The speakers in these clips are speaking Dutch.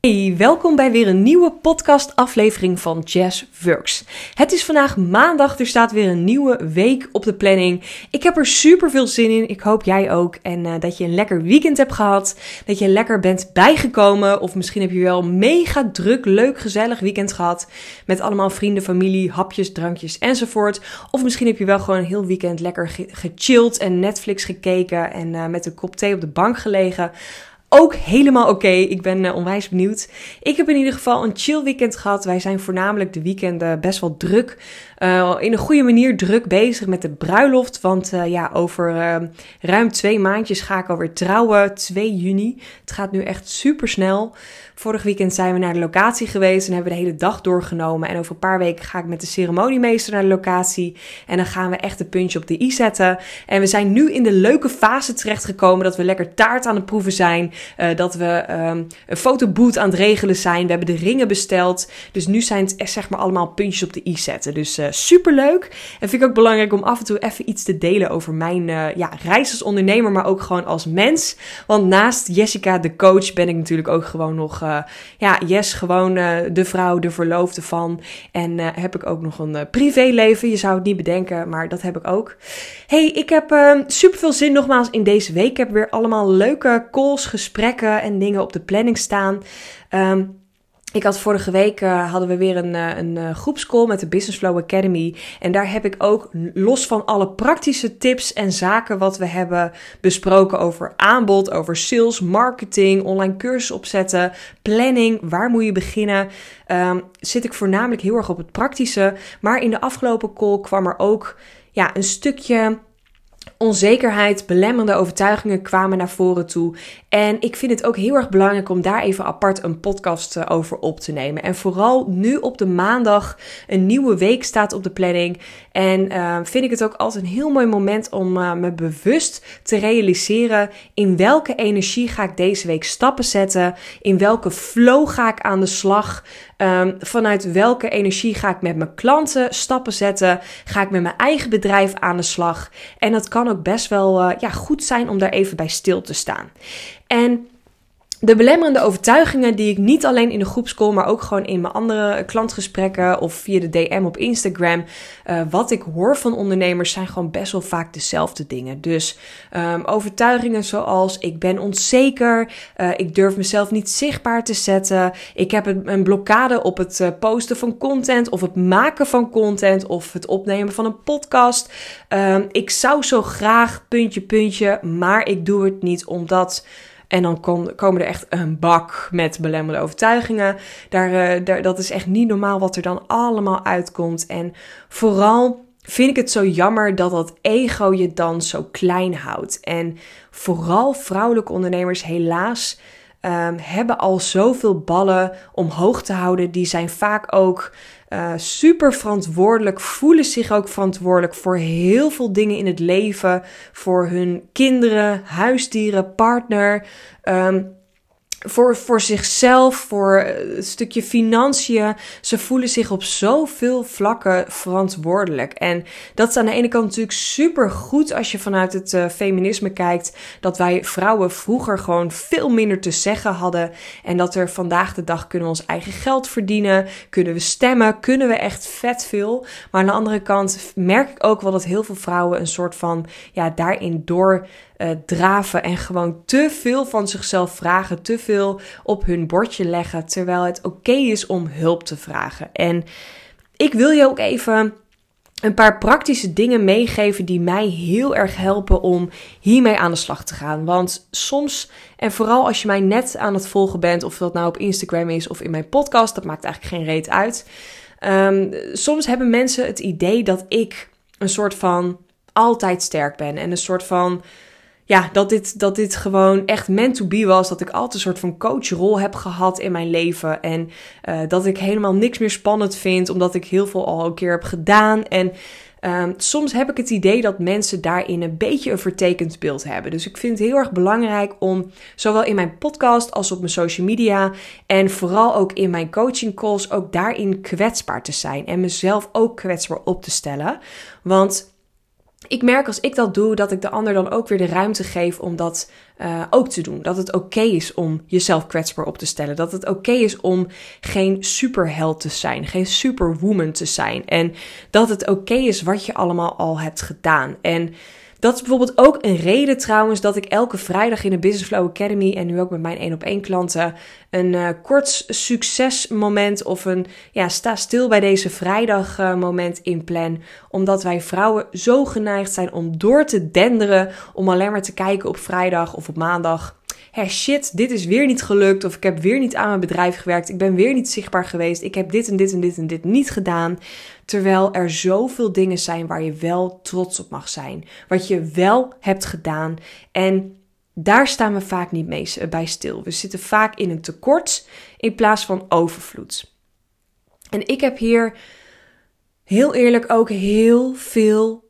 Hey, welkom bij weer een nieuwe podcast-aflevering van Jazz Works. Het is vandaag maandag, er staat weer een nieuwe week op de planning. Ik heb er super veel zin in, ik hoop jij ook. En uh, dat je een lekker weekend hebt gehad, dat je lekker bent bijgekomen. Of misschien heb je wel mega druk, leuk, gezellig weekend gehad. Met allemaal vrienden, familie, hapjes, drankjes enzovoort. Of misschien heb je wel gewoon een heel weekend lekker ge gechilled en Netflix gekeken. En uh, met een kop thee op de bank gelegen ook helemaal oké. Ik ben uh, onwijs benieuwd. Ik heb in ieder geval een chill weekend gehad. Wij zijn voornamelijk de weekenden best wel druk. Uh, in een goede manier druk bezig met de bruiloft. Want uh, ja, over ruim twee maandjes ga ik alweer trouwen. 2 juni. Het gaat nu echt super snel. Vorig weekend zijn we naar de locatie geweest en hebben de hele dag doorgenomen. En over een paar weken ga ik met de ceremoniemeester naar de locatie. En dan gaan we echt een puntje op de i zetten. En we zijn nu in de leuke fase terechtgekomen dat we lekker taart aan het proeven zijn. Uh, dat we um, een fotoboot aan het regelen zijn. We hebben de ringen besteld. Dus nu zijn het zeg maar allemaal puntjes op de i zetten. Dus super leuk. En vind ik ook belangrijk om af en toe even iets te delen over mijn uh, ja, reis als ondernemer, maar ook gewoon als mens. Want naast Jessica, de coach, ben ik natuurlijk ook gewoon nog uh, ja, yes, gewoon de vrouw, de verloofde van. En heb ik ook nog een privéleven. Je zou het niet bedenken, maar dat heb ik ook. Hey, ik heb super veel zin nogmaals in deze week. Ik heb weer allemaal leuke calls, gesprekken en dingen op de planning staan. Um, ik had vorige week uh, hadden we weer een, een uh, groepscall met de Business Flow Academy. En daar heb ik ook los van alle praktische tips en zaken wat we hebben besproken over aanbod, over sales, marketing, online cursus opzetten, planning, waar moet je beginnen, um, zit ik voornamelijk heel erg op het praktische. Maar in de afgelopen call kwam er ook ja, een stukje onzekerheid, belemmerende overtuigingen kwamen naar voren toe. En ik vind het ook heel erg belangrijk om daar even apart een podcast eh, over op te nemen. En vooral nu op de maandag een nieuwe week staat op de planning. En uh, vind ik het ook altijd een heel mooi moment om uh, me bewust te realiseren in welke energie ga ik deze week stappen zetten, in welke flow ga ik aan de slag. Um, vanuit welke energie ga ik met mijn klanten stappen zetten? Ga ik met mijn eigen bedrijf aan de slag? En dat kan ook best wel uh, ja, goed zijn om daar even bij stil te staan. En de belemmerende overtuigingen die ik niet alleen in de groepscall, maar ook gewoon in mijn andere klantgesprekken of via de DM op Instagram, uh, wat ik hoor van ondernemers zijn gewoon best wel vaak dezelfde dingen. Dus um, overtuigingen zoals ik ben onzeker, uh, ik durf mezelf niet zichtbaar te zetten, ik heb een blokkade op het uh, posten van content of het maken van content of het opnemen van een podcast. Um, ik zou zo graag puntje puntje, maar ik doe het niet omdat en dan kom, komen er echt een bak met belemmerende overtuigingen. Daar, uh, daar, dat is echt niet normaal wat er dan allemaal uitkomt. En vooral vind ik het zo jammer dat dat ego je dan zo klein houdt. En vooral vrouwelijke ondernemers, helaas. Um, hebben al zoveel ballen omhoog te houden. Die zijn vaak ook uh, super verantwoordelijk, voelen zich ook verantwoordelijk voor heel veel dingen in het leven. Voor hun kinderen, huisdieren, partner. Um, voor, voor zichzelf, voor een stukje financiën. Ze voelen zich op zoveel vlakken verantwoordelijk. En dat is aan de ene kant natuurlijk super goed als je vanuit het uh, feminisme kijkt. Dat wij vrouwen vroeger gewoon veel minder te zeggen hadden. En dat er vandaag de dag kunnen we ons eigen geld verdienen. Kunnen we stemmen. Kunnen we echt vet veel. Maar aan de andere kant merk ik ook wel dat heel veel vrouwen een soort van ja, daarin door uh, draven en gewoon te veel van zichzelf vragen, te veel op hun bordje leggen, terwijl het oké is om hulp te vragen. En ik wil je ook even een paar praktische dingen meegeven die mij heel erg helpen om hiermee aan de slag te gaan. Want soms, en vooral als je mij net aan het volgen bent, of dat nou op Instagram is of in mijn podcast, dat maakt eigenlijk geen reet uit. Um, soms hebben mensen het idee dat ik een soort van altijd sterk ben en een soort van ja, dat dit, dat dit gewoon echt meant to be was. Dat ik altijd een soort van coachrol heb gehad in mijn leven. En uh, dat ik helemaal niks meer spannend vind, omdat ik heel veel al een keer heb gedaan. En um, soms heb ik het idee dat mensen daarin een beetje een vertekend beeld hebben. Dus ik vind het heel erg belangrijk om zowel in mijn podcast als op mijn social media en vooral ook in mijn coaching calls ook daarin kwetsbaar te zijn en mezelf ook kwetsbaar op te stellen. Want ik merk als ik dat doe, dat ik de ander dan ook weer de ruimte geef om dat uh, ook te doen. Dat het oké is om jezelf kwetsbaar op te stellen. Dat het oké is om geen superheld te zijn, geen superwoman te zijn. En dat het oké is wat je allemaal al hebt gedaan. En dat is bijvoorbeeld ook een reden trouwens dat ik elke vrijdag in de Business Flow Academy en nu ook met mijn 1 op 1 klanten een uh, kort succesmoment of een ja, sta stil bij deze vrijdag uh, moment inplan. Omdat wij vrouwen zo geneigd zijn om door te denderen, om alleen maar te kijken op vrijdag of op maandag hey shit, dit is weer niet gelukt. Of ik heb weer niet aan mijn bedrijf gewerkt. Ik ben weer niet zichtbaar geweest. Ik heb dit en dit en dit en dit niet gedaan. Terwijl er zoveel dingen zijn waar je wel trots op mag zijn. Wat je wel hebt gedaan. En daar staan we vaak niet mee bij stil. We zitten vaak in een tekort in plaats van overvloed. En ik heb hier heel eerlijk ook heel veel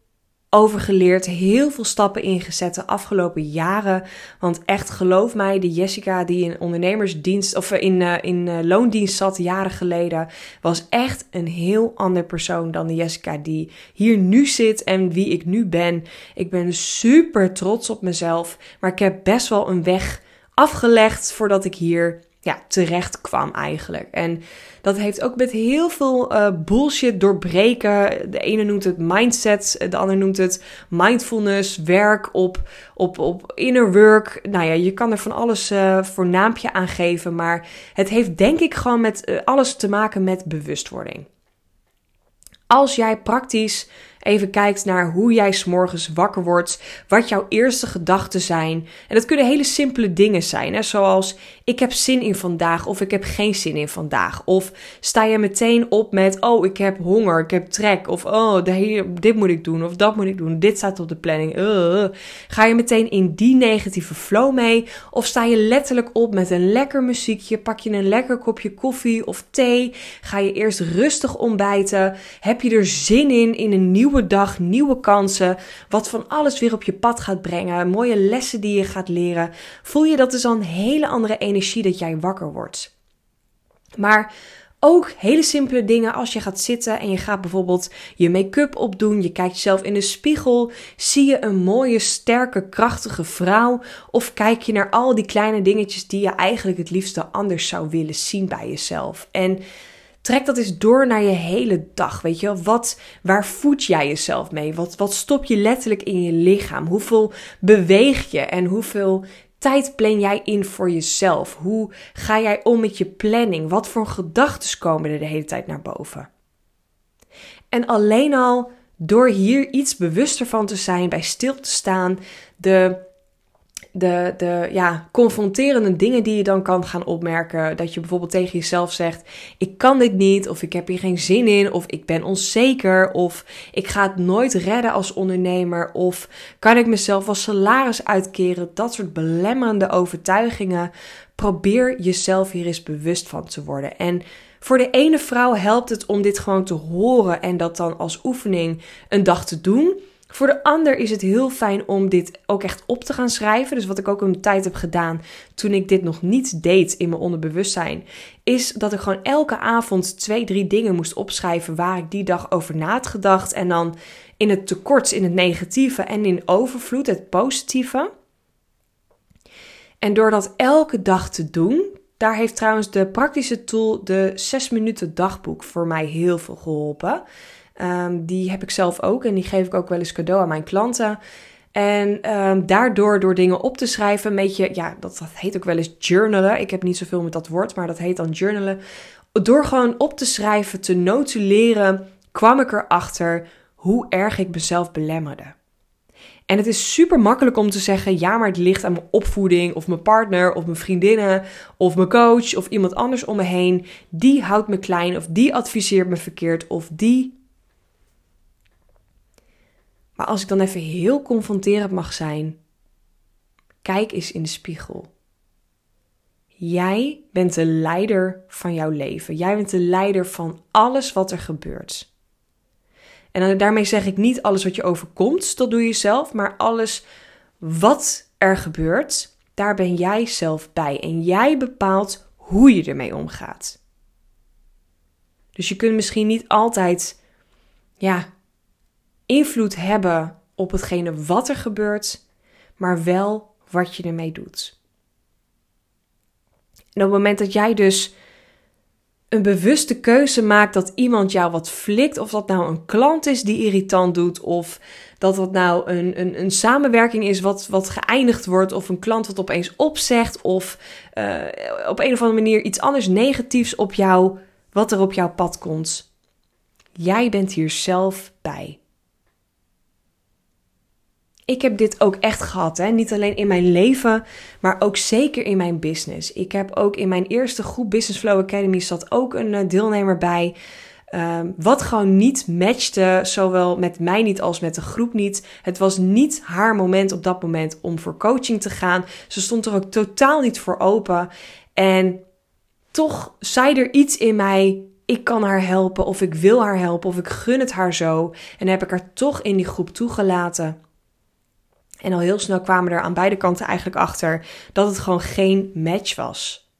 over geleerd, heel veel stappen ingezet de afgelopen jaren. Want echt, geloof mij, de Jessica die in ondernemersdienst of in, uh, in uh, loondienst zat jaren geleden, was echt een heel ander persoon dan de Jessica die hier nu zit en wie ik nu ben. Ik ben super trots op mezelf, maar ik heb best wel een weg afgelegd voordat ik hier ja, terecht kwam eigenlijk. En dat heeft ook met heel veel uh, bullshit doorbreken. De ene noemt het mindset, de ander noemt het mindfulness, werk op, op, op inner work. Nou ja, je kan er van alles uh, voor naampje aan geven, maar het heeft denk ik gewoon met uh, alles te maken met bewustwording. Als jij praktisch even kijkt naar hoe jij s'morgens wakker wordt, wat jouw eerste gedachten zijn. En dat kunnen hele simpele dingen zijn, hè? zoals ik heb zin in vandaag of ik heb geen zin in vandaag. Of sta je meteen op met, oh ik heb honger, ik heb trek. Of oh dit moet ik doen of dat moet ik doen, dit staat op de planning. Uh. Ga je meteen in die negatieve flow mee? Of sta je letterlijk op met een lekker muziekje, pak je een lekker kopje koffie of thee? Ga je eerst rustig ontbijten? Heb je er zin in, in een nieuwe dag, nieuwe kansen, wat van alles weer op je pad gaat brengen, mooie lessen die je gaat leren, voel je dat is al een hele andere energie dat jij wakker wordt. Maar ook hele simpele dingen als je gaat zitten en je gaat bijvoorbeeld je make-up opdoen, je kijkt jezelf in de spiegel, zie je een mooie, sterke, krachtige vrouw of kijk je naar al die kleine dingetjes die je eigenlijk het liefste anders zou willen zien bij jezelf. En Trek dat eens door naar je hele dag. Weet je, wat, waar voed jij jezelf mee? Wat, wat stop je letterlijk in je lichaam? Hoeveel beweeg je en hoeveel tijd plan jij in voor jezelf? Hoe ga jij om met je planning? Wat voor gedachten komen er de hele tijd naar boven? En alleen al door hier iets bewuster van te zijn, bij stil te staan, de de, de ja, confronterende dingen die je dan kan gaan opmerken. Dat je bijvoorbeeld tegen jezelf zegt: Ik kan dit niet, of ik heb hier geen zin in, of ik ben onzeker, of ik ga het nooit redden als ondernemer, of kan ik mezelf als salaris uitkeren. Dat soort belemmerende overtuigingen. Probeer jezelf hier eens bewust van te worden. En voor de ene vrouw helpt het om dit gewoon te horen en dat dan als oefening een dag te doen. Voor de ander is het heel fijn om dit ook echt op te gaan schrijven. Dus wat ik ook een tijd heb gedaan toen ik dit nog niet deed in mijn onderbewustzijn, is dat ik gewoon elke avond twee, drie dingen moest opschrijven waar ik die dag over na had gedacht. En dan in het tekort, in het negatieve en in overvloed, het positieve. En door dat elke dag te doen, daar heeft trouwens de praktische tool, de 6 minuten dagboek, voor mij heel veel geholpen. Um, die heb ik zelf ook en die geef ik ook wel eens cadeau aan mijn klanten. En um, daardoor, door dingen op te schrijven, een beetje, ja, dat, dat heet ook wel eens journalen. Ik heb niet zoveel met dat woord, maar dat heet dan journalen. Door gewoon op te schrijven, te notuleren, kwam ik erachter hoe erg ik mezelf belemmerde. En het is super makkelijk om te zeggen: ja, maar het ligt aan mijn opvoeding, of mijn partner, of mijn vriendinnen, of mijn coach, of iemand anders om me heen. Die houdt me klein, of die adviseert me verkeerd, of die maar als ik dan even heel confronterend mag zijn, kijk eens in de spiegel. Jij bent de leider van jouw leven. Jij bent de leider van alles wat er gebeurt. En daarmee zeg ik niet alles wat je overkomt, dat doe je zelf, maar alles wat er gebeurt, daar ben jij zelf bij. En jij bepaalt hoe je ermee omgaat. Dus je kunt misschien niet altijd, ja, invloed hebben op hetgene wat er gebeurt, maar wel wat je ermee doet. En op het moment dat jij dus een bewuste keuze maakt dat iemand jou wat flikt, of dat nou een klant is die irritant doet, of dat dat nou een, een, een samenwerking is wat, wat geëindigd wordt, of een klant wat opeens opzegt, of uh, op een of andere manier iets anders negatiefs op jou, wat er op jouw pad komt. Jij bent hier zelf bij ik heb dit ook echt gehad. Hè? Niet alleen in mijn leven, maar ook zeker in mijn business. Ik heb ook in mijn eerste groep Business Flow Academy zat ook een eh, deelnemer bij. Um, wat gewoon niet matchte, zowel met mij niet als met de groep niet. Het was niet haar moment op dat moment om voor coaching te gaan. Ze stond er ook totaal niet voor open. En toch zei er iets in mij. Ik kan haar helpen, of ik wil haar helpen, of ik gun het haar zo. En heb ik haar toch in die groep toegelaten. En al heel snel kwamen er aan beide kanten eigenlijk achter dat het gewoon geen match was.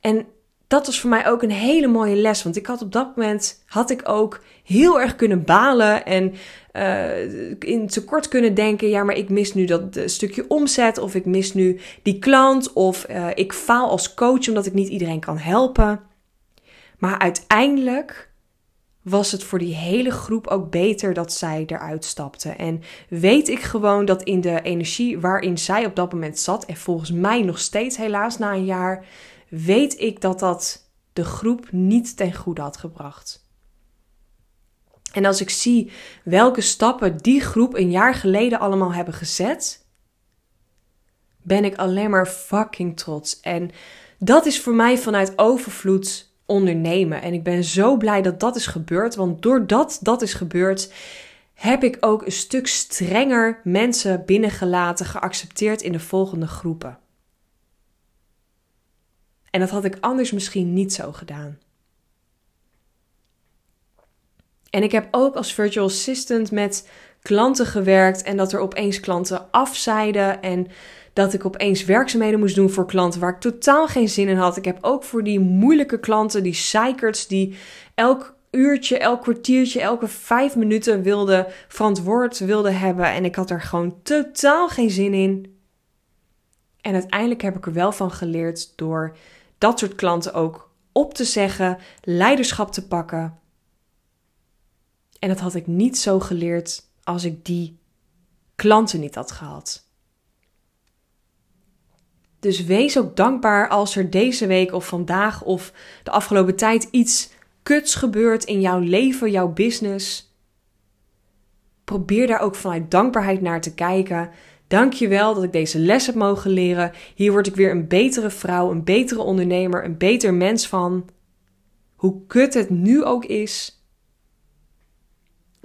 En dat was voor mij ook een hele mooie les. Want ik had op dat moment had ik ook heel erg kunnen balen en uh, in tekort kunnen denken. Ja, maar ik mis nu dat stukje omzet. Of ik mis nu die klant. Of uh, ik faal als coach omdat ik niet iedereen kan helpen. Maar uiteindelijk was het voor die hele groep ook beter dat zij eruit stapte. En weet ik gewoon dat in de energie waarin zij op dat moment zat, en volgens mij nog steeds helaas na een jaar, weet ik dat dat de groep niet ten goede had gebracht. En als ik zie welke stappen die groep een jaar geleden allemaal hebben gezet, ben ik alleen maar fucking trots. En dat is voor mij vanuit overvloed ondernemen. En ik ben zo blij dat dat is gebeurd, want doordat dat is gebeurd, heb ik ook een stuk strenger mensen binnengelaten, geaccepteerd in de volgende groepen. En dat had ik anders misschien niet zo gedaan. En ik heb ook als virtual assistant met klanten gewerkt en dat er opeens klanten afzeiden en dat ik opeens werkzaamheden moest doen voor klanten waar ik totaal geen zin in had. Ik heb ook voor die moeilijke klanten, die psychers, die elk uurtje, elk kwartiertje, elke vijf minuten wilde verantwoord wilde hebben. En ik had er gewoon totaal geen zin in. En uiteindelijk heb ik er wel van geleerd door dat soort klanten ook op te zeggen, leiderschap te pakken. En dat had ik niet zo geleerd als ik die klanten niet had gehad. Dus wees ook dankbaar als er deze week of vandaag of de afgelopen tijd iets kuts gebeurt in jouw leven, jouw business. Probeer daar ook vanuit dankbaarheid naar te kijken. Dank je wel dat ik deze les heb mogen leren. Hier word ik weer een betere vrouw, een betere ondernemer, een beter mens van. Hoe kut het nu ook is.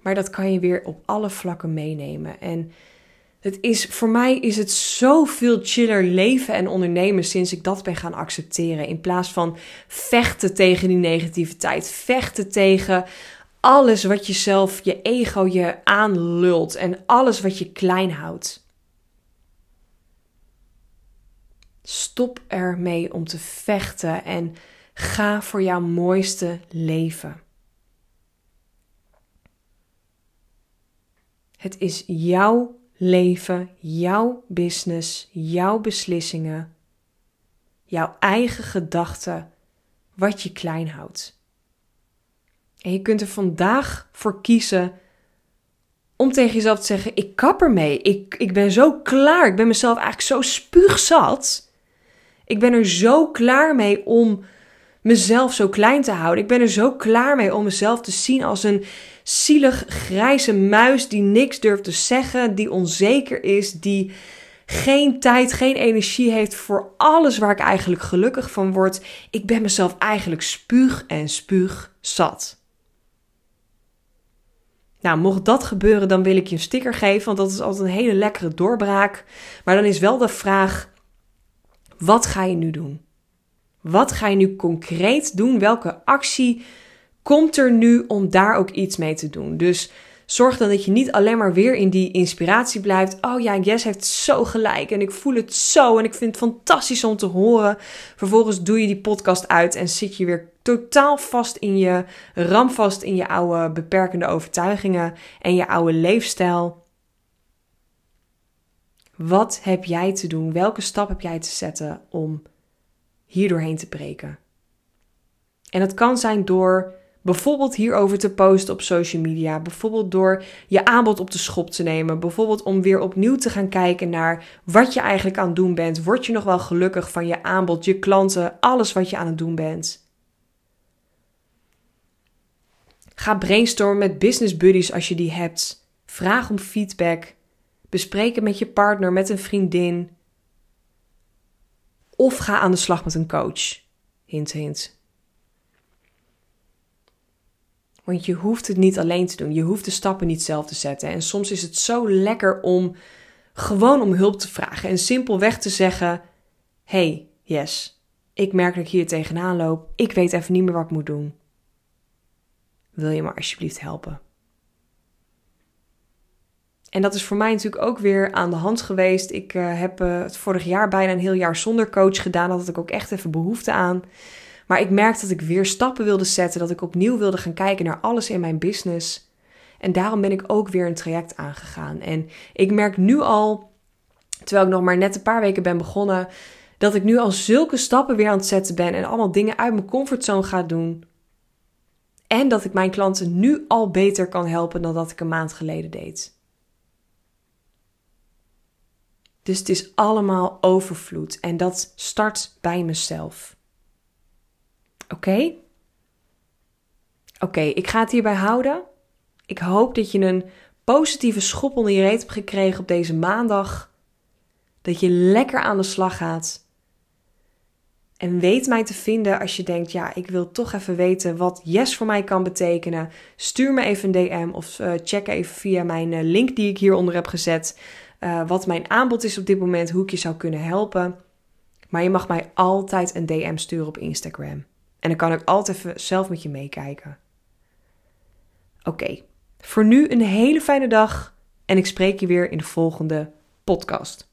Maar dat kan je weer op alle vlakken meenemen. En het is, voor mij is het zoveel chiller leven en ondernemen sinds ik dat ben gaan accepteren. In plaats van vechten tegen die negativiteit, vechten tegen alles wat jezelf, je ego je aanlult en alles wat je klein houdt. Stop ermee om te vechten en ga voor jouw mooiste leven. Het is jouw leven, jouw business, jouw beslissingen, jouw eigen gedachten, wat je klein houdt. En je kunt er vandaag voor kiezen om tegen jezelf te zeggen: Ik kap ermee. Ik, ik ben zo klaar. Ik ben mezelf eigenlijk zo spuugzat. Ik ben er zo klaar mee om mezelf zo klein te houden. Ik ben er zo klaar mee om mezelf te zien als een zielig grijze muis die niks durft te zeggen, die onzeker is, die geen tijd, geen energie heeft voor alles waar ik eigenlijk gelukkig van word. Ik ben mezelf eigenlijk spuug en spuug zat. Nou, mocht dat gebeuren, dan wil ik je een sticker geven, want dat is altijd een hele lekkere doorbraak. Maar dan is wel de vraag: wat ga je nu doen? Wat ga je nu concreet doen? Welke actie komt er nu om daar ook iets mee te doen? Dus Zorg dan dat je niet alleen maar weer in die inspiratie blijft. Oh ja, Jess heeft zo gelijk en ik voel het zo en ik vind het fantastisch om te horen. Vervolgens doe je die podcast uit en zit je weer totaal vast in je, ramvast in je oude beperkende overtuigingen en je oude leefstijl. Wat heb jij te doen? Welke stap heb jij te zetten om hier doorheen te breken? En dat kan zijn door bijvoorbeeld hierover te posten op social media, bijvoorbeeld door je aanbod op de schop te nemen, bijvoorbeeld om weer opnieuw te gaan kijken naar wat je eigenlijk aan het doen bent. Word je nog wel gelukkig van je aanbod, je klanten, alles wat je aan het doen bent? Ga brainstormen met business buddies als je die hebt. Vraag om feedback. Bespreek het met je partner, met een vriendin. Of ga aan de slag met een coach. Hint, hint. Want je hoeft het niet alleen te doen. Je hoeft de stappen niet zelf te zetten. En soms is het zo lekker om gewoon om hulp te vragen en simpelweg te zeggen: Hey, yes, ik merk dat ik hier tegenaan loop. Ik weet even niet meer wat ik moet doen. Wil je me alsjeblieft helpen? En dat is voor mij natuurlijk ook weer aan de hand geweest. Ik uh, heb uh, het vorig jaar bijna een heel jaar zonder coach gedaan. Daar had ik ook echt even behoefte aan. Maar ik merkte dat ik weer stappen wilde zetten. Dat ik opnieuw wilde gaan kijken naar alles in mijn business. En daarom ben ik ook weer een traject aangegaan. En ik merk nu al, terwijl ik nog maar net een paar weken ben begonnen, dat ik nu al zulke stappen weer aan het zetten ben en allemaal dingen uit mijn comfortzone ga doen. En dat ik mijn klanten nu al beter kan helpen dan dat ik een maand geleden deed. Dus het is allemaal overvloed en dat start bij mezelf. Oké? Oké, ik ga het hierbij houden. Ik hoop dat je een positieve schop onder je reet hebt gekregen op deze maandag. Dat je lekker aan de slag gaat. En weet mij te vinden als je denkt: ja, ik wil toch even weten wat yes voor mij kan betekenen. Stuur me even een DM of uh, check even via mijn uh, link die ik hieronder heb gezet. Uh, wat mijn aanbod is op dit moment, hoe ik je zou kunnen helpen. Maar je mag mij altijd een DM sturen op Instagram. En dan kan ik altijd zelf met je meekijken. Oké, voor nu een hele fijne dag en ik spreek je weer in de volgende podcast.